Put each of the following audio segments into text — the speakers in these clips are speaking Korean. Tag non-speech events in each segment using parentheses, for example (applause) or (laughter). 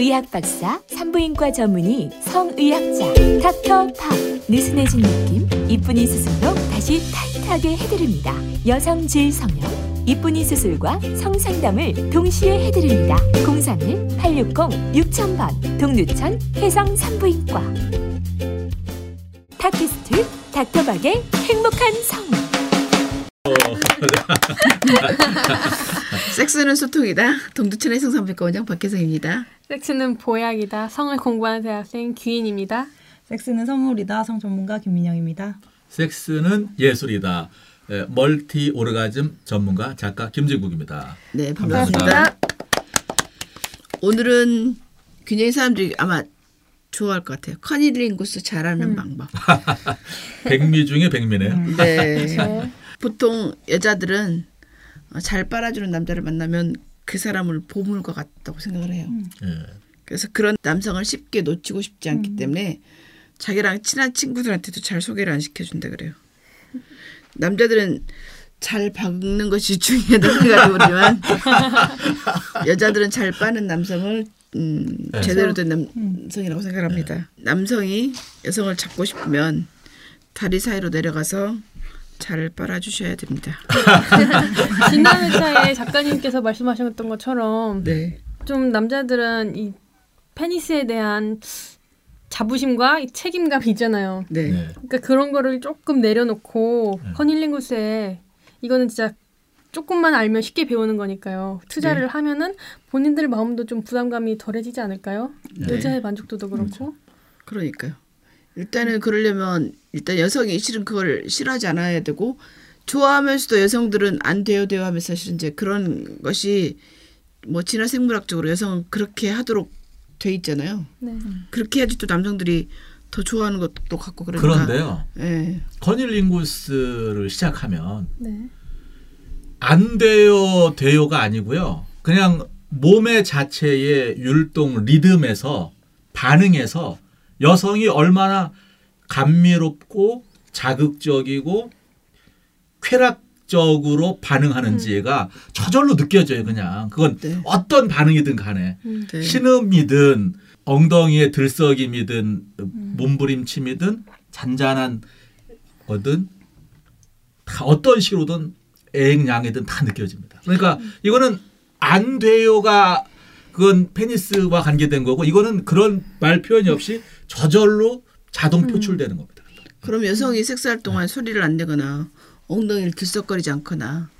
의학 박사, 산부인과 전문의, 성의학자, 닥터 팝. 느슨해진 느낌, 이쁜이 수술로 다시 타이트하게 해드립니다. 여성 질 성형, 이쁜이 수술과 성상담을 동시에 해드립니다. 031-860-6000번, 동두천 해성 산부인과. 팟캐스트 닥터박의 행복한 성. (laughs) 섹스는 소통이다. 동두천 해성산부인과 원장 박혜성입니다. 섹스는 보약이다. 성을 공부하는 대학생 귀인입니다. 섹스는 선물이다. 성 전문가 김민영입니다. 섹스는 예술이다. 에, 멀티 오르가즘 전문가 작가 김진국입니다. 네, 반갑습니다. 오늘은 굉장히 사람들이 아마 좋아할 것 같아요. 커니링구스 잘하는 방법. (laughs) 백미 중에 백미네요. 네. 네. 보통 여자들은 어, 잘 빨아주는 남자를 만나면 그 사람을 보물과 같다고 생각을 해요. 예. 그래서 그런 남성을 쉽게 놓치고 싶지 않기 때문에 자기랑 친한 친구들한테도 잘 소개를 안 시켜준다 그래요. 남자들은 잘 박는 것이 중요하다고 (laughs) 생각해 보지만 여자들은 잘 빠는 남성을 음, 네. 제대로 된 남성이라고 생각합니다. 남성이 여성을 잡고 싶으면 다리 사이로 내려가서 잘 빨아주셔야 됩니다. (laughs) 지난 회차에 작가님께서 말씀하셨던 것처럼 네, 좀 남자들은 이 페니스에 대한 자부심과 이 책임감이 있잖아요. 네, 네. 그러니까 그런 거를 조금 내려놓고 네. 커닐링 구스에 이거는 진짜 조금만 알면 쉽게 배우는 거니까요. 투자를 네. 하면은 본인들 마음도 좀 부담감이 덜해지지 않을까요? 네. 여자의 만족도도 그렇고. 그러니까요. 일단은 그러려면 일단 여성이 실은 그걸 싫어하지 않아야 되고 좋아하면서도 여성들은 안 돼요 돼요 하면서 사실은 이제 그런 것이 뭐 진화 생물학적으로 여성은 그렇게 하도록 돼 있잖아요. 네. 그렇게 해야지 또 남성들이 더 좋아하는 것도 같고 그러니까. 그런데요. 예. 커닐링구스를 시작하면 네. 안 돼요 돼요가 아니고요. 그냥 몸의 자체의 율동 리듬에서 반응해서 여성이 얼마나 감미롭고 자극적이고 쾌락적으로 반응하는지가 저절로 느껴져요. 그냥 그건 네. 어떤 반응이든 간에 네. 신음이든 엉덩이의 들썩임이든 몸부림침이든 잔잔한 거든 다 어떤 식으로든 애행양이든 다 느껴집니다. 그러니까 이거는 안 돼요가 그건 페니스와 관계된 거고 이거는 그런 말 표현이 없이 저절로 자동 표출되는 겁니다. 그럼 여성이 섹스할 동안 소리를 안 내거나 엉덩이를 들썩거리지 않거나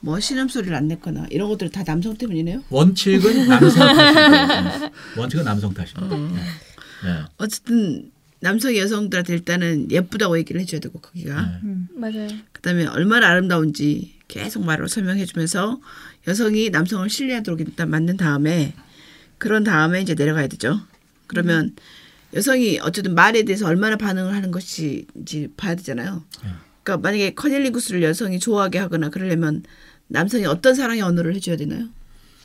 뭐 신음소리를 안 냈거나 이런 것들 다 남성 때문이네요. 원칙은 남성 (laughs) 탓이죠. 원칙은 남성 탓입니다. 네. 어쨌든 남성 여성들한테 일단은 예쁘다고 얘기를 해줘야 되고 거기가 네. 맞아요. 그다음에 얼마나 아름다운지 계속 말로 설명해주면서 여성이 남성을 신뢰하도록 일단 만든 다음에 그런 다음에 이제 내려가야 되죠. 그러면 여성이 어쨌든 말에 대해서 얼마나 반응을 하는 것인지 봐야 되잖아요. 그러니까 만약에 커넬리구스를 여성이 좋아하게 하거나 그러려면 남성이 어떤 사랑의 언어를 해줘야 되나요?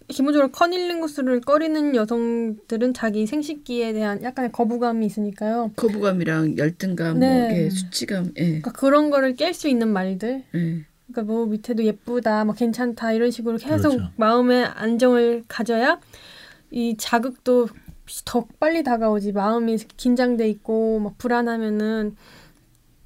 기본적으로 커닐링구스를 꺼리는 여성들은 자기 생식기에 대한 약간의 거부감이 있으니까요. 거부감이랑 열등감, 네. 뭐 이렇게 수치감, 예, 그러니까 그런 거를 깰 수 있는 말들. 예. 그러니까 뭐 밑에도 예쁘다, 뭐 괜찮다 이런 식으로 계속 그렇죠. 마음의 안정을 가져야 이 자극도 더 빨리 다가오지. 마음이 긴장돼 있고 막 불안하면은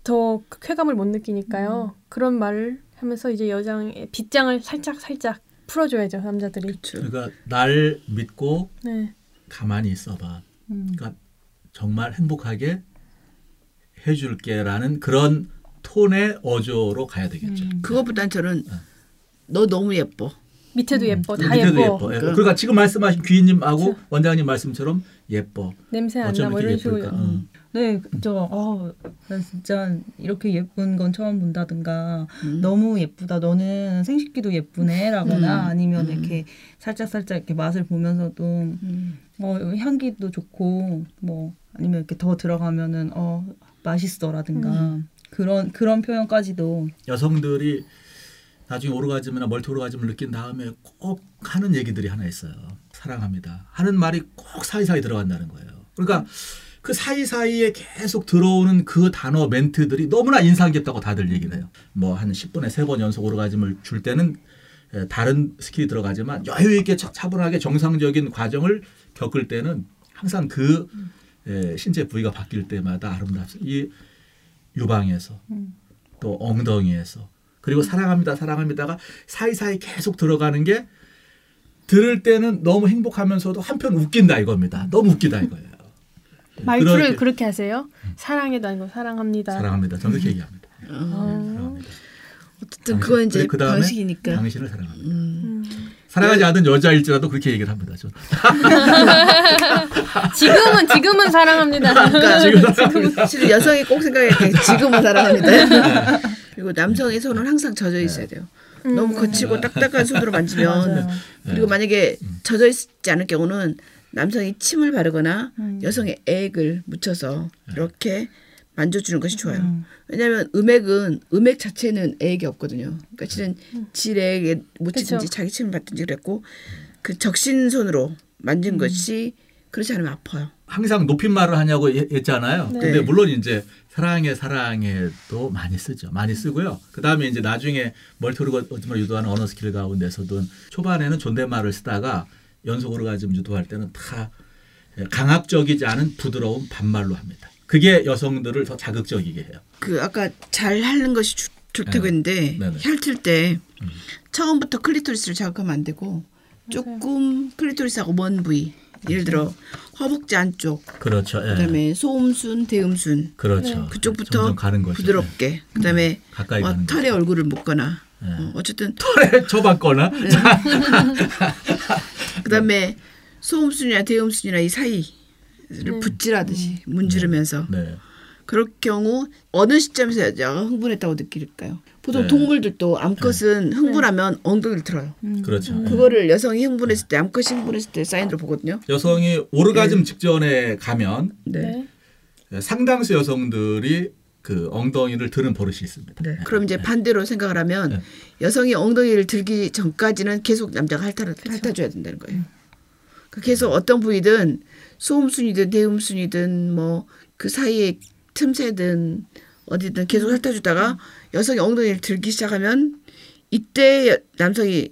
더 쾌감을 못 느끼니까요. 그런 말을 하면서 이제 여장의 빗장을 살짝 살짝 풀어줘야죠 남자들이. 그렇죠. 그러니까 날 믿고 네. 가만히 있어봐. 음. 그러니까 정말 행복하게 해줄게라는 그런 톤의 어조로 가야 되겠죠. 음. 그거보단 저는 너 너무 예뻐. 밑에도 예뻐, 다 밑에도 예뻐. 예뻐. 예. 그러니까- 그러니까 지금 말씀하신 귀인님하고 원장님 말씀처럼 예뻐. 냄새 안 나 뭐 이런 식으로. 음. 네, 저, 어, 난 진짜 이렇게 예쁜 건 처음 본다든가, 음. 너무 예쁘다, 너는 생식기도 예쁘네, 라거나, 음. 아니면 음. 이렇게 살짝살짝 이렇게 맛을 보면서도, 음. 어, 향기도 좋고, 뭐, 아니면 이렇게 더 들어가면은, 어, 맛있어 라든가, 음. 그런, 그런 표현까지도, 여성들이 나중에 오르가즘이나 멀티 오르가즘을 느낀 다음에 꼭 하는 얘기들이 하나 있어요. 사랑합니다. 하는 말이 꼭 사이사이 들어간다는 거예요. 그러니까 그 사이사이에 계속 들어오는 그 단어 멘트들이 너무나 인상 깊다고 다들 얘기를 해요. 뭐 한 10분에 세번 연속 오르가즘을 줄 때는 에, 다른 skill이 들어가지만 여유 있게 차- 차분하게 정상적인 과정을 겪을 때는 항상 그 에, 신체 부위가 바뀔 때마다 아름답습니다. 이 유방에서 또 엉덩이에서 그리고 사랑합니다 사랑합니다가 사이사이 계속 들어가는 게 들을 때는 너무 행복하면서도 한편 웃긴다 이겁니다. 너무 웃기다 이거예요. 말투를 그렇게 하세요? 사랑해도 아니고 사랑합니다. 사랑합니다. 저는 그렇게 얘기합니다. 네, 어. 사랑합니다. 어쨌든 그건 이제 그 다음에 방식이니까. 당신을 사랑합니다. 음. 사랑하지 않은 여자일지라도 그렇게 얘기를 합니다. 저. (laughs) 지금은 지금은 사랑합니다. 그러니까 지금 사랑합니다. 실은 여성이 꼭 생각해야 돼. 지금은 사랑합니다. 그리고 남성의 손은 항상 젖어 있어야 돼요. 너무 거치고 딱딱한 손으로 만지면. (laughs) 그리고 만약에 젖어 있지 않을 경우는 남성이 침을 바르거나 여성의 액을 묻혀서 이렇게 만져주는 것이 좋아요. 왜냐하면 음액은 음액 자체는 액이 없거든요. 그러니까 실은 질액에 묻히든지 그쵸. 자기 침을 받든지 그랬고 그 적신 손으로 만진 것이 그렇지 않으면 아파요. 항상 높임말을 하냐고 예- 했잖아요. 네. 근데 물론 이제 사랑해 사랑해도 많이 쓰죠. 많이 쓰고요. 그 다음에 이제 나중에 멀티오르가즘을 유도하는 언어 스킬 가운데서든 초반에는 존댓말을 쓰다가 연속 오르가즘 유도할 때는 다 강압적이지 않은 부드러운 반말로 합니다. 그게 여성들을 더 자극적이게 해요. 그 아까 잘 하는 것이 좋, 좋다고 네. 했는데 네네. 핥을 때 처음부터 클리토리스를 자극하면 안 되고 조금 클리토리스하고 먼 부위 예를 들어 허벅지 안쪽 그렇죠. 예. 그다음에 소음순 대음순 그렇죠. 네. 그쪽부터 점점 가는 거죠. 부드럽게 그다음에 가까이 뭐 가는 털에 얼굴을 묻거나 네. 어, 어쨌든 털에 (laughs) 처박거나 네. (laughs) 그다음에 소음순이나 대음순이나 이 사이를 붓질하듯이 문지르면서 네. 그럴 경우 어느 시점에서 여자가 흥분했다고 느낄까요? 보통 네. 동물들도 암컷은 흥분하면 엉덩이를 들어요. 그렇죠. 예. 그거를 여성이 흥분했을 때 암컷이 흥분했을 때 사인으로 보거든요. 여성이 오르가즘 직전에 가면 네. 네. 상당수 여성들이 그 엉덩이를 드는 버릇이 있습니다. 네. 그럼 이제 반대로 생각을 하면 네. 여성이 엉덩이를 들기 전까지는 계속 남자가 핥아, 핥아줘야 된다는 거예요. 그 계속 어떤 부위든 소음순이든 대음순이든 뭐 그 사이에 틈새든 어디든 계속 핥아주다가 여성이 엉덩이를 들기 시작하면 이때 남성이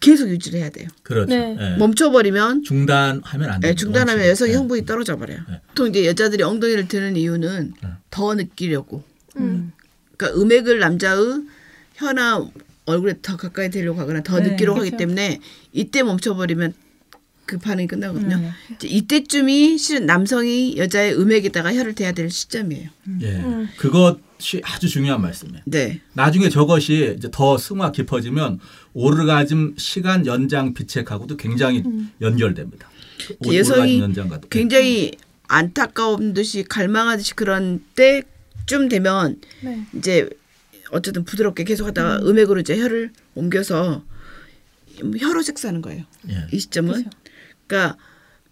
계속 유지를 해야 돼요. 그렇죠. 네. 예. 멈춰버리면 중단하면 안 돼요. 네, 중단하면 여성의 흥분이 떨어져 버려요. 네. 보통 이제 여자들이 엉덩이를 드는 이유는 네. 더 느끼려고. 음. 그러니까 음액을 남자의 혀나 얼굴에 더 가까이 대려고 하거나 더 네, 느끼려고 하기 그렇죠. 때문에 이때 멈춰버리면 그 반응이 끝나거든요. 네. 이제 이때쯤이 실은 남성이 여자의 음액에다가 혀를 대야 될 시점이에요. 예. 음. 그것이 아주 중요한 말씀이에요. 네. 나중에 저것이 이제 더 승화 깊어지면 오르가즘 시간 연장 비책하고도 굉장히 연결됩니다. 오- 오르가즘 여성이 연장과도. 굉장히 안타까운 듯이 갈망하듯이 그런 때쯤 되면 네. 이제 어쨌든 부드럽게 계속하다가 음. 음핵으로 이제 혀를 옮겨서 혀로 섹스하는 거예요. 예. 이 시점은 그죠. 그러니까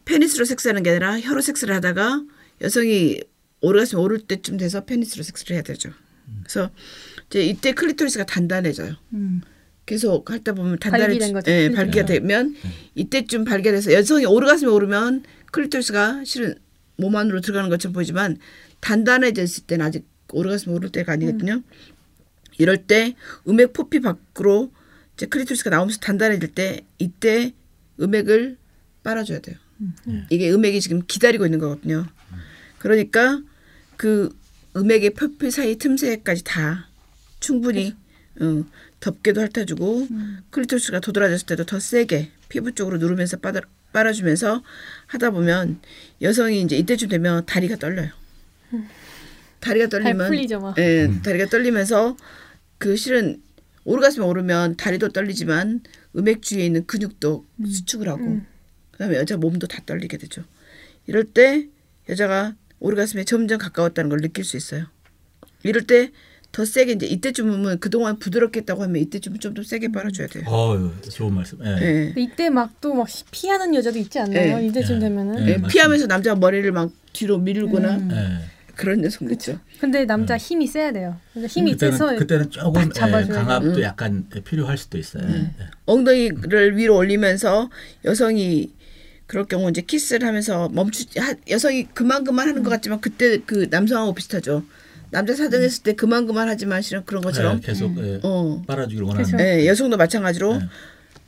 페니스로 섹스하는 게 아니라 혀로 섹스를 하다가 여성이 오르가슴 오를 때쯤 돼서 페니스로 섹스를 해야 되죠. 그래서 이제 이때 클리토리스가 단단해져요. 음. 계속 하다 보면 단단해지, 예. 발기가 되면 이때쯤 발기가 돼서 여성이 오르가슴에 오르면 클리토리스가 실은 몸 안으로 들어가는 것처럼 보이지만 단단해졌을 때는 아직 오르가슴에 오를 때가 아니거든요. 이럴 때 음핵 포피 밖으로 이제 클리토리스가 나오면서 단단해질 때 이때 음핵을 빨아줘야 돼요. 이게 음핵이 지금 기다리고 있는 거거든요. 그러니까 그 음핵의 포피 사이 틈새까지 다 충분히 어, 덮개도 핥아주고 클리토리스가 도드라졌을 때도 더 세게 피부 쪽으로 누르면서 빨아, 빨아주면서 하다 보면 여성이 이제 이때쯤 되면 다리가 떨려요. 다리가 발 떨리면 풀리죠, 막. 예, 다리가 떨리면서 그 실은 오르가슴에 오르면 다리도 떨리지만 음액 주위에 있는 근육도 수축을 하고 그다음에 여자 몸도 다 떨리게 되죠. 이럴 때 여자가 오르가슴에 점점 가까웠다는 걸 느낄 수 있어요. 이럴 때 더 세게 이제 이때쯤은 그동안 부드럽게 했다고 하면 이때쯤은 좀 더 세게 빨아줘야 돼요. 어유 좋은 말씀. 예. 예. 이때 막 또 막 피하는 여자도 있지 않나요? 네. 이때쯤 네. 되면은. 네. 예, 맞습니다. 피하면서 남자가 머리를 막 뒤로 밀거나 예. 그런 여성도 있죠. 근데 남자 힘이 세야 돼요. 그러니까 힘이 세서 그때는 그때는 조금 예. 강압도 음. 약간 필요할 수도 있어요. 예. 엉덩이를 위로 올리면서 여성이 그럴 경우 이제 키스를 하면서 멈추 하- 여성이 그만 그만 하는 것 같지만 그때 그 남성하고 비슷하죠. 남자 사정했을 때 그만 그만 하지 마시는 그런 것처럼 네, 계속 예, 어. 빨아주기를 원하는. 예, 여성도 마찬가지로 네.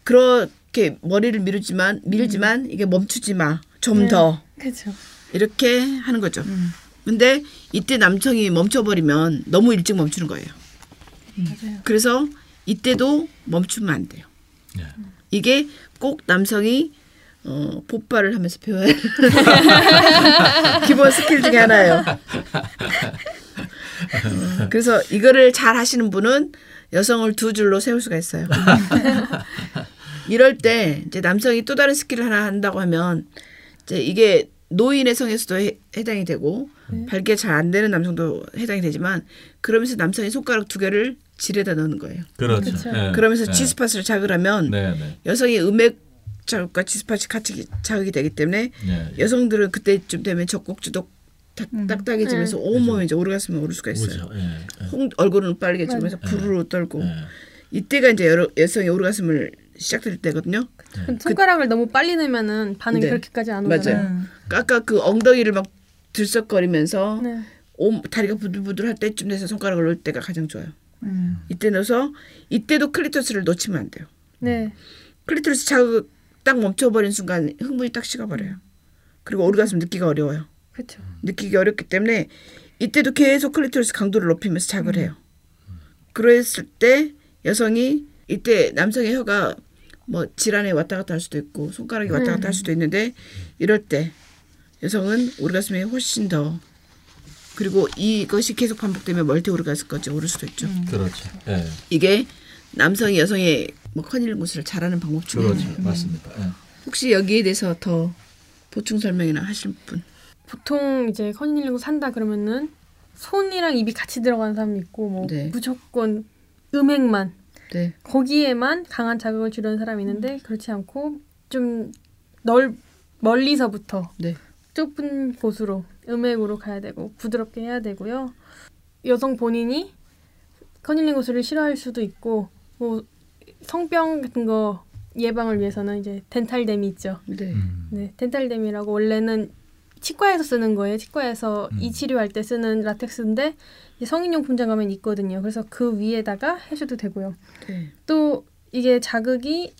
그렇게 머리를 미루지만 밀지만 이게 멈추지 마. 좀 네. 더 그렇죠. 이렇게 하는 거죠. 근데 이때 남성이 멈춰버리면 너무 일찍 멈추는 거예요. 맞아요. 그래서 이때도 멈추면 안 돼요. 네. 이게 꼭 남성이 어, 폭발을 하면서 배워야 할 (laughs) 기본 스킬 중에 하나예요. 어, 그래서 이거를 잘 하시는 분은 여성을 두 줄로 세울 수가 있어요. 이럴 때 이제 남성이 또 다른 skill을 하나 한다고 하면 이제 이게 노인의 성에서도 해, 해당이 되고 발기가 잘안 되는 남성도 해당이 되지만 그러면서 남성이 손가락 두 개를 질에다 넣는 거예요. 그렇죠. 그렇죠. 예, 그러면서 예. G-spot을 자극하면 네, 네. 여성의 음핵 자극과 G-spot이 같이 자극이 되기 때문에 예, 예. 여성들은 그때쯤 되면 젖꼭지도 딱, 딱딱해지면서 온몸에 이제 오르가슴이 오를 수가 있어요. 예, 예. 홍, 얼굴은 빨개지면서 맞아요. 부르르 떨고 예. 이때가 이제 여러, 여성의 오르가슴을 시작될 때거든요. 근데 손가락을 너무 빨리 넣으면은 반응이 네. 그렇게까지 안 맞아요. 오잖아요. 음. 아까 그 엉덩이를 막 들썩거리면서 네. 온 다리가 부들부들할 때쯤 돼서 손가락을 넣을 때가 가장 좋아요. 음. 이때 넣어서 이때도 클리토리스를 놓치면 안 돼요. 네. 클리토리스 자극 딱 멈춰버린 순간 흥분이 딱 식어버려요. 그리고 오르가슴 느끼기가 어려워요. 그렇죠. 느끼기 어렵기 때문에 이때도 계속 클리토리스 강도를 높이면서 자극을 해요. 그랬을 때 여성이 이때 남성의 혀가 뭐 질 안에 왔다 갔다 할 수도 있고 손가락이 왔다 갔다 할 수도 있는데 이럴 때 여성은 오르가슴이 훨씬 더 그리고 이것이 계속 반복되면 multi 오르가슴까지 오를 수도 있죠. 그렇죠. 예. 이게 남성이 여성의 뭐 커닐링구스를 잘하는 방법 중에 그렇죠. 하나예요. 맞습니다. 예. 혹시 여기에 대해서 더 보충 설명이나 하실 분? 보통 이제 커닝링구 산다 그러면은 손이랑 입이 같이 들어가는 사람이 있고 뭐 네. 무조건 음액만 네. 거기에만 강한 자극을 주려는 사람이 있는데 그렇지 않고 좀 넓 멀리서부터 네. 좁은 곳으로 음액으로 가야 되고 부드럽게 해야 되고요. 여성 본인이 커닐링구스를 싫어할 수도 있고 뭐 성병 같은 거 예방을 위해서는 이제 dental dam이 있죠. 네. 음. 네, dental dam이라고 원래는 치과에서 쓰는 거예요. 치과에서 음. 이 치료할 때 쓰는 라텍스인데 이제 성인용품 장갑에 있거든요. 그래서 그 위에다가 해줘도 되고요. 네. 또 이게 자극이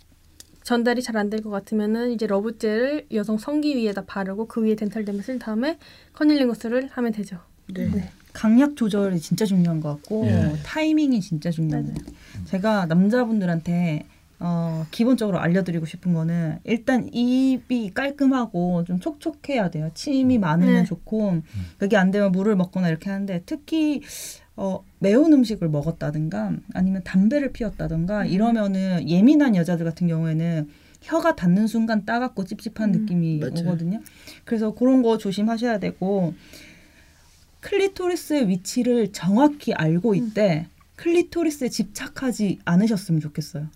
전달이 잘 안 될 것 같으면은 이제 love gel을 여성 성기 위에다 바르고 그 위에 dental dam을 쓴 다음에 cunnilingus를 하면 되죠. 네. 네. 강약 조절이 진짜 중요한 것 같고 예. 타이밍이 진짜 같아요. 제가 남자분들한테 어, 기본적으로 알려드리고 싶은 거는 일단 입이 깔끔하고 좀 촉촉해야 돼요. 침이 많으면 네. 좋고 그게 안 되면 물을 먹거나 이렇게 하는데 특히 어, 매운 음식을 먹었다든가 아니면 담배를 피웠다든가 이러면은 예민한 여자들 같은 경우에는 혀가 닿는 순간 따갑고 찝찝한 느낌이 맞아요. 오거든요. 그래서 그런 거 조심하셔야 되고 클리토리스의 위치를 정확히 알고 있되 클리토리스에 집착하지 않으셨으면 좋겠어요.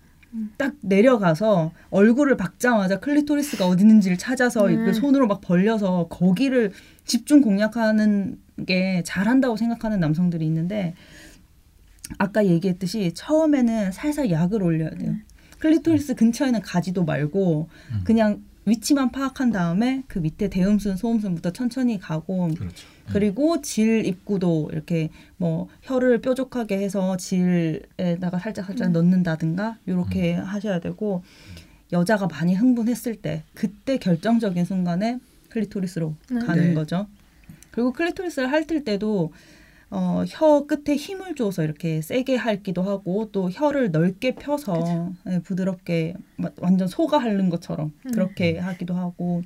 딱 내려가서 얼굴을 박자마자 클리토리스가 어디 있는지를 찾아서 음. 손으로 막 벌려서 거기를 집중 공략하는 게 잘한다고 생각하는 남성들이 있는데 아까 얘기했듯이 처음에는 살살 약을 올려야 돼요. 클리토리스 근처에는 가지도 말고 음. 그냥 위치만 파악한 다음에 그 밑에 대음순, 소음순부터 천천히 가고 그렇죠. 그리고 질 입구도 이렇게 뭐 혀를 뾰족하게 해서 질에다가 살짝 살짝 넣는다든가 이렇게 하셔야 되고 여자가 많이 흥분했을 때 그때 결정적인 순간에 클리토리스로 네. 가는 네. 거죠. 그리고 클리토리스를 핥을 때도 어, 혀 끝에 힘을 줘서 이렇게 세게 핥기도 하고 또 혀를 넓게 펴서 네, 부드럽게 마- 완전 소가 핥는 것처럼 그렇게 하기도 하고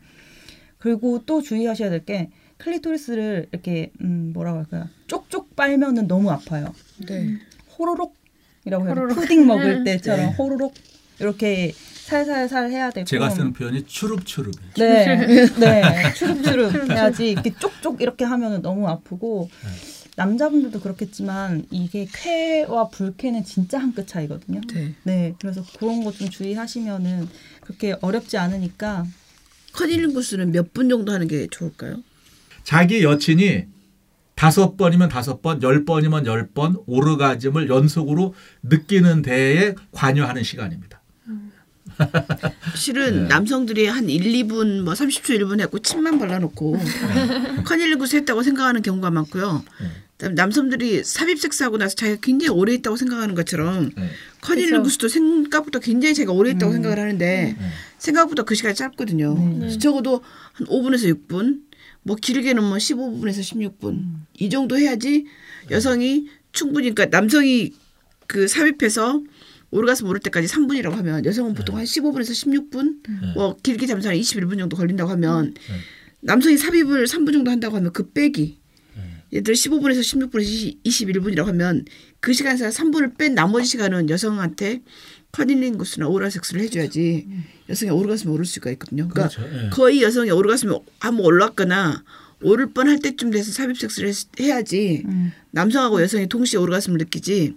그리고 또 주의하셔야 될 게 클리토리스를 이렇게 음 뭐라고 할까요? 쪽쪽 빨면은 너무 아파요. 네. 호로록이라고 해요. 호로록. 푸딩 먹을 네. 때처럼 호로록 이렇게 살살살 해야 되고 제가 쓰는 표현이 추룹추룹이에요. 네, (laughs) 네, 추룩추룩 해야지 이렇게 쪽쪽 이렇게 하면은 너무 아프고 남자분들도 그렇겠지만 이게 쾌와 불쾌는 진짜 한 끗 차이거든요. 네. 네, 그래서 그런 거 좀 주의하시면은 그렇게 어렵지 않으니까 커닐링구스는 몇 분 정도 하는 게 좋을까요? 자기 여친이 다섯 번이면 다섯 번, 열 번이면 열 번 오르가즘을 연속으로 느끼는 데에 관여하는 시간입니다. 실은 (laughs) 네. 남성들이 한 1, 2분 뭐 30초 1분 했고 침만 발라놓고 커닐링구스 했다고 생각하는 경우가 많고요. 네. 남성들이 삽입 섹스하고 나서 자기가 굉장히 오래 했다고 생각하는 것처럼 네. 커닐링 구스도 생각보다 굉장히 자기가 오래 했다고 음. 생각을 하는데 네. 생각보다 그 시간이 짧거든요. 네. 그래서 적어도 한 5분에서 6분, 뭐 길게는 뭐 15분에서 16분 이 정도 해야지 여성이 충분히 그러니까 남성이 그 삽입해서 오르가슴 오를 때까지 3분이라고 하면 여성은 보통 한 15분에서 16분, 네. 뭐 길게 잠수한 21분 정도 걸린다고 하면 네. 남성이 삽입을 3분 정도 한다고 하면 그 빼기 네. 예를 들어 15분에서 16분에서 21분이라고 하면 그 시간에서 3분을 뺀 나머지 시간은 여성한테 커닐링 구스나 오랄 섹스를 해줘야지 여성의 오르가슴이 오를 수가 있거든요. 그러니까 그렇죠. 예. 거의 여성의 오르가슴이 한번 올랐거나 오를 뻔할 때쯤 돼서 삽입 섹스를 했- 해야지 음. 남성하고 여성이 동시에 오르가슴을 느끼지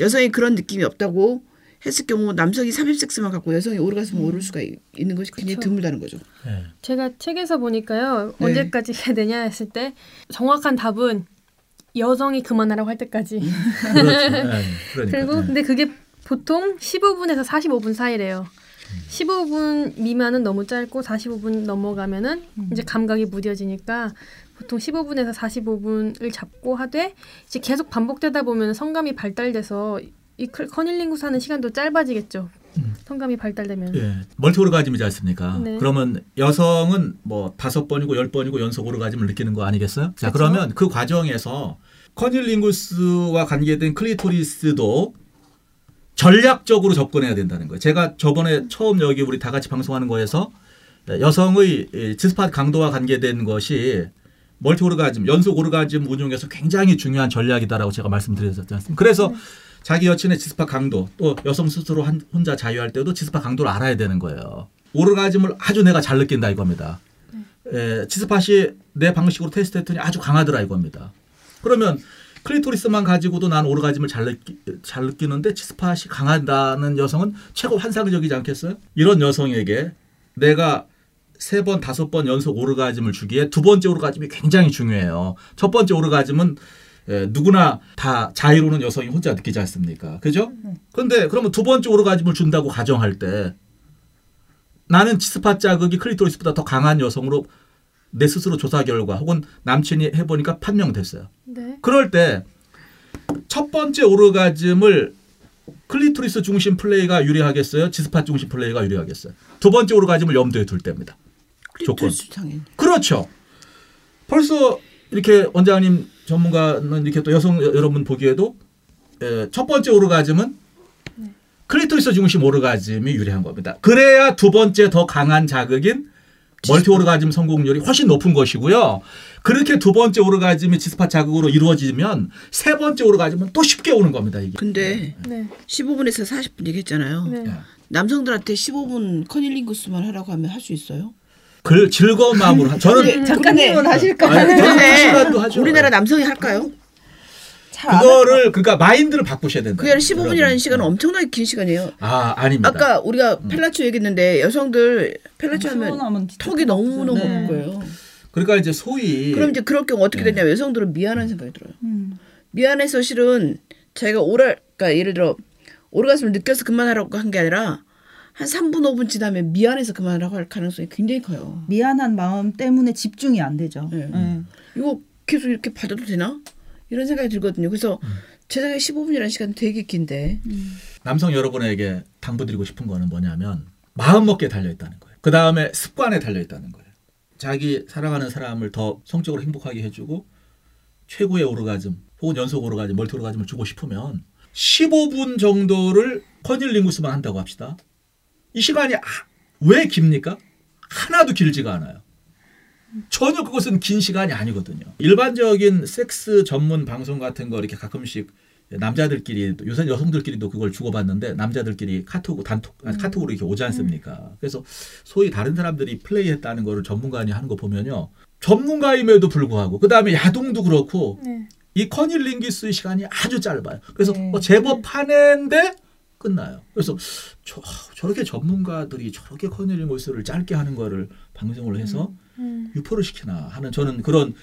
여성이 그런 느낌이 없다고 했을 경우 남성이 삽입 섹스만 갖고 여성이 오르가슴을 오를 수가 있- 있는 것이 굉장히 그쵸. 드물다는 거죠. 예. 제가 책에서 보니까요. 네. 언제까지 해야 되냐 했을 때 정확한 답은 여성이 그만하라고 할 때까지. 그렇죠. 예. (laughs) 그러니까. 그리고 예. 근데 그게 보통 15분에서 45분 사이래요. 15분 미만은 너무 짧고 45분 넘어가면은 이제 감각이 무뎌지니까 보통 15분에서 45분을 잡고 하되 이제 계속 반복되다 보면 성감이 발달돼서 이 클- 커닐링구스 하는 시간도 짧아지겠죠. 성감이 발달되면. 예, 멀티 오르가즘이지 않습니까? 네. 그러면 여성은 뭐 다섯 번이고 열 번이고 연속 오르가즘을 느끼는 거 아니겠어요? 자, 그쵸. 그러면 그 과정에서 커닐링구스와 관계된 클리토리스도 전략적으로 접근해야 된다는 거예요. 제가 저번에 처음 여기 우리 다 같이 방송하는 거에서 여성의 이 지스팟 강도와 관계된 것이 멀티 오르가즘, 연속 오르가즘 운용에서 굉장히 중요한 전략이다라고 제가 말씀드렸지 않습니까? 그래서 자기 여친의 지스파 강도 또 여성 스스로 한- 혼자 자유할 때도 지스파 강도를 알아야 되는 거예요. 오르가즘을 아주 내가 잘 느낀다 이겁니다. 에, 지스팟이 내 방식으로 테스트했더니 아주 강하더라 이겁니다. 그러면 클리토리스만 가지고도 난 오르가즘을 잘, 느끼, 잘 느끼는데 지스팟이 강하다는 여성은 최고 환상적이지 않겠어요? 이런 여성에게 내가 세 번, 다섯 번 연속 오르가즘을 주기에 두 번째 오르가즘이 굉장히 중요해요. 첫 번째 오르가즘은 예, 누구나 다 자유로는 여성이 혼자 느끼지 않습니까? 그죠? 그런데 그러면 두 번째 오르가즘을 준다고 가정할 때 나는 G-spot 자극이 클리토리스보다 더 강한 여성으로 내 스스로 조사 결과 혹은 남친이 해보니까 판명됐어요. 네. 그럴 때 첫 번째 오르가즘을 클리토리스 중심 플레이가 유리하겠어요? G-spot 중심 플레이가 유리하겠어요? 두 번째 오르가즘을 염두에 둘 때입니다. 조건. 당연히. 그렇죠. 벌써 이렇게 원장님 전문가는 이렇게 또 여성 여- 여러분 보기에도 에, 첫 번째 오르가즘은 클리토리스 중심 오르가즘이 유리한 겁니다. 그래야 두 번째 더 강한 자극인 멀티 오르가즘 성공률이 훨씬 높은 것이고요. 그렇게 두 번째 오르가즘이 G-spot 자극으로 이루어지면 세 번째 오르가즘은 또 쉽게 오는 겁니다. 이게. 근데 네. 15분에서 40분 얘기했잖아요. 네. 예. 남성들한테 15분 cunnilingus만 하라고 하면 할 수 있어요? 그 즐거운 마음으로 하- 저는 작가님은 하실까? 하죠. 우리나라 남성이 할까요? 그거를 그러니까 마인드를 바꾸셔야 된다. 그게 아니라 15분이라는 여러분. 시간은 엄청나게 긴 시간이에요. 아 아닙니다. 아까 우리가 펠라초 얘기했는데 여성들 펠라초 하면 시원하면 진짜 턱이 너무 너무 네. 거예요. 그러니까 이제 소위 그럼 이제 그럴 경우 어떻게 네. 되냐면 여성들은 미안한 생각이 들어요. 음. 미안해서 실은 자기가 오랄 그러니까 예를 들어 오르가슴을 느껴서 그만하라고 한 게 아니라 한 3분 5분 지나면 미안해서 그만하라고 할 가능성이 굉장히 커요. 미안한 마음 때문에 집중이 안 되죠. 네. 네. 이거 계속 이렇게 받아도 되나? 이런 생각이 들거든요. 그래서 제 생각에 15분이라는 시간 되게 긴데 남성 여러분에게 당부드리고 싶은 거는 뭐냐면 마음 먹기에 달려 있다는 거예요. 그 다음에 습관에 달려 있다는 거예요. 자기 사랑하는 사람을 더 성적으로 행복하게 해주고 최고의 오르가즘 혹은 연속 오르가즘, 멀티 오르가즘을 주고 싶으면 15분 정도를 커닐링구스만 한다고 합시다. 이 시간이 아- 왜 깁니까? 하나도 길지가 않아요. 전혀 그것은 긴 시간이 아니거든요. 일반적인 섹스 전문 방송 같은 거 이렇게 가끔씩 남자들끼리 요새 여성들끼리도 그걸 주고받는데 남자들끼리 카톡 단톡 아니, 카톡으로 이렇게 오지 않습니까? 그래서 소위 다른 사람들이 플레이했다는 거를 전문가니 하는 거 보면요. 전문가임에도 불구하고 그 다음에 야동도 그렇고 네. 이 커닐링기스의 시간이 아주 짧아요. 그래서 네. 뭐 제법 파낸데 끝나요. 그래서 저, 저렇게 전문가들이 저렇게 cunnilingus를 짧게 하는 거를 방송을 해서 음. 유포를 시키나 하는 저는 그런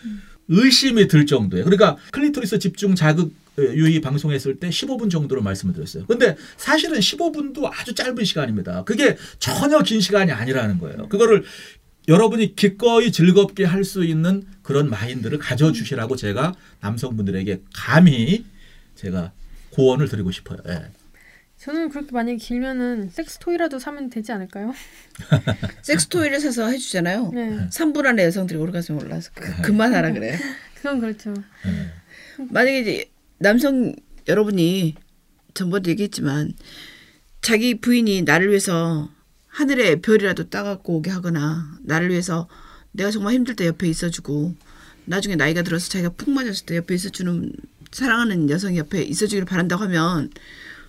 의심이 들 정도예요. 그러니까 클리토리스 집중 자극 어, 유의 방송했을 때 15분 정도로 말씀을 드렸어요. 근데 사실은 15분도 아주 짧은 시간입니다. 그게 전혀 긴 시간이 아니라는 거예요. 그거를 여러분이 기꺼이 즐겁게 할 수 있는 그런 마인드를 가져주시라고 제가 남성분들에게 감히 제가 고언을 드리고 싶어요. 예. 저는 그렇게 만약에 길면은 섹스 토이라도 사면 되지 않을까요? (laughs) 섹스토이를 사서 해주잖아요. 네. 3분 안에 여성들이 오르가슴 올라서 그, 그만하라 그래. (laughs) 그건 그렇죠. 예. 만약에 이제 남성 여러분이 전번도 얘기했지만 자기 부인이 나를 위해서 하늘에 별이라도 따갖고 오게 하거나 나를 위해서 내가 정말 힘들 때 옆에 있어주고 나중에 나이가 들어서 자기가 푹 맞았을 때 옆에 있어주는 사랑하는 여성이 옆에 있어주기를 바란다고 하면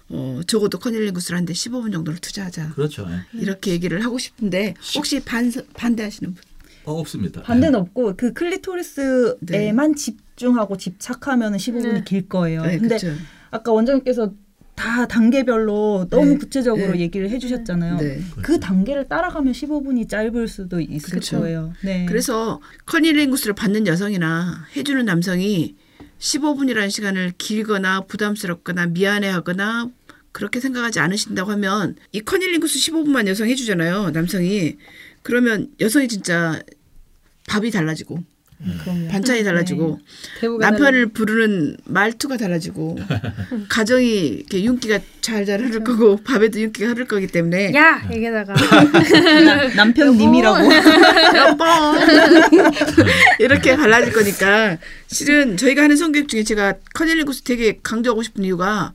어 적어도 커닐링구스를 한데 15분 정도를 투자하자 그렇죠. 예. 이렇게 얘기를 하고 싶은데 혹시 반 반대하시는 분? 어, 없습니다. 반대는 없고 그 클리토리스에만 집중하고 집착하면 15분이 네. 길 거예요. 네, 근데 그쵸. 아까 원장님께서 다 단계별로 너무 네. 구체적으로 네. 얘기를 해주셨잖아요. 네. 그 단계를 따라가면 15분이 짧을 수도 있을 그렇죠. 거예요. 네. 그래서 커닐링구스를 받는 여성이나 해주는 남성이 15분이라는 시간을 길거나 부담스럽거나 미안해하거나 그렇게 생각하지 않으신다고 하면 이 커닐링구스 15분만 여성 해주잖아요 남성이. 그러면 여성이 진짜 밥이 달라지고 그럼요. 반찬이 달라지고 대우가 남편을 부르는 말투가 달라지고 가정이 이렇게 윤기가 잘잘 흐를 거고 밥에도 윤기가 흐를 거기 때문에 야! 여기다가. 나- 남편님이라고. 여보. (laughs) 이렇게 갈라질 거니까 실은 저희가 하는 성교육 중에 제가 커넬리구스 되게 강조하고 싶은 이유가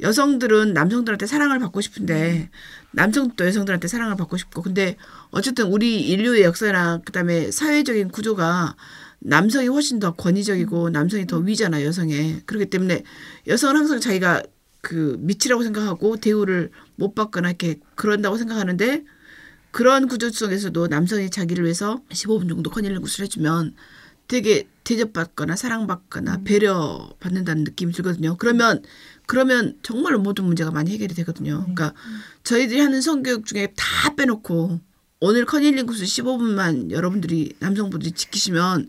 여성들은 남성들한테 사랑을 받고 싶은데 남성도 여성들한테 사랑을 받고 싶고. 근데 어쨌든 우리 인류의 역사나 그다음에 사회적인 구조가 남성이 훨씬 더 권위적이고 남성이 더 위잖아요 여성에 그렇기 때문에 여성은 항상 자기가 그 밑이라고 생각하고 대우를 못 받거나 이렇게 그런다고 생각하는데 그런 구조 속에서도 남성이 자기를 위해서 15분 정도 커닐링구스를 해주면 되게 대접받거나 사랑받거나 배려받는다는 느낌이 들거든요. 그러면 그러면 정말로 모든 문제가 많이 해결이 되거든요. 그러니까 저희들이 하는 성교육 중에 다 빼놓고 오늘 커닐링구스 15분만 여러분들이 남성분들이 지키시면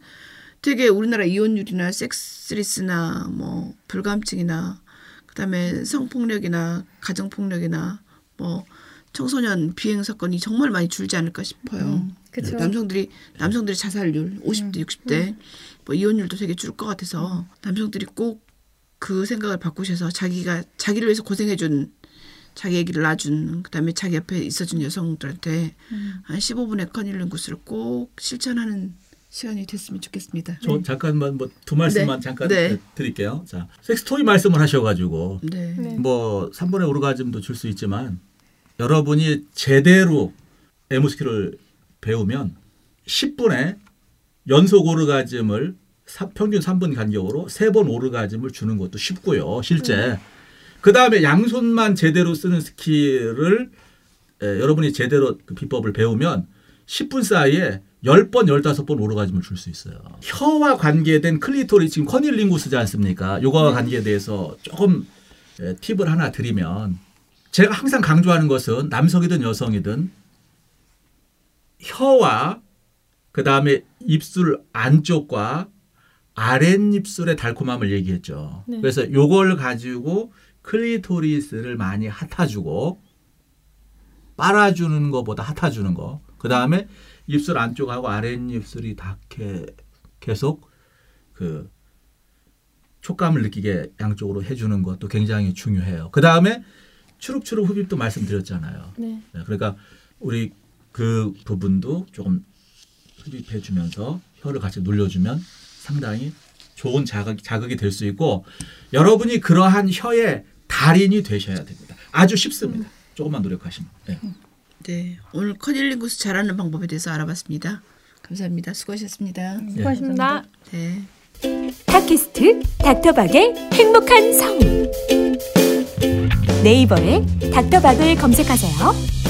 되게 우리나라 이혼율이나 섹스리스나 뭐 불감증이나 그다음에 성폭력이나 가정폭력이나 뭐 청소년 비행 사건이 정말 많이 줄지 않을까 싶어요. 그쵸. 남성들이 남성들의 자살률 50대 60대 뭐 이혼율도 되게 줄 것 같아서 남성들이 꼭 그 생각을 바꾸셔서 자기가 자기를 위해서 고생해준 자기 애기를 낳아준 그다음에 자기 옆에 있어준 여성들한테 한 15분의 커닐링 구스를 꼭 실천하는 시간이 됐으면 좋겠습니다. 저 잠깐만 뭐 두 말씀만 네. 잠깐 네. 드릴게요. 자, sex toy 말씀을 하셔가지고 네. 네. 뭐 3번의 오르가즘도 줄 수 있지만 여러분이 제대로 애무 skill을 배우면 10분에 연속 오르가즘을 사- 평균 3분 간격으로 3번 오르가즘을 주는 것도 쉽고요. 실제. 그 다음에 양손만 제대로 쓰는 skill을 에, 여러분이 제대로 그 비법을 배우면 10분 사이에 10번, 15번 오르가즘을 줄 수 있어요. 혀와 관계된 클리토리 지금 cunnilingus지 않습니까? 요거와 관계에 대해서 조금 에, 팁을 하나 드리면 제가 항상 강조하는 것은 남성이든 여성이든 혀와 그 다음에 입술 안쪽과 아랫입술의 달콤함을 얘기했죠. 네. 그래서 요걸 가지고 클리토리스를 많이 핫아주고 빨아주는 것보다 핫아주는 거. 그 다음에 입술 안쪽하고 아랫입술이 닿게 계속 그 촉감을 느끼게 양쪽으로 해주는 것도 굉장히 중요해요. 그 다음에 추룩추룩 흡입도 말씀드렸잖아요. 네. 네, 그러니까 우리 그 부분도 조금 흡입해주면서 혀를 같이 눌려주면 상당히 좋은 자극, 자극이 될 수 있고 여러분이 그러한 혀의 달인이 되셔야 됩니다. 아주 쉽습니다. 조금만 노력하시면. 네. 네. 오늘 커닐링구스 잘하는 방법에 대해서 알아봤습니다. 감사합니다. 수고하셨습니다. 수고하셨습니다. 네. 팟캐스트 닥터박의 행복한 성우 네이버에 닥터박을 검색하세요.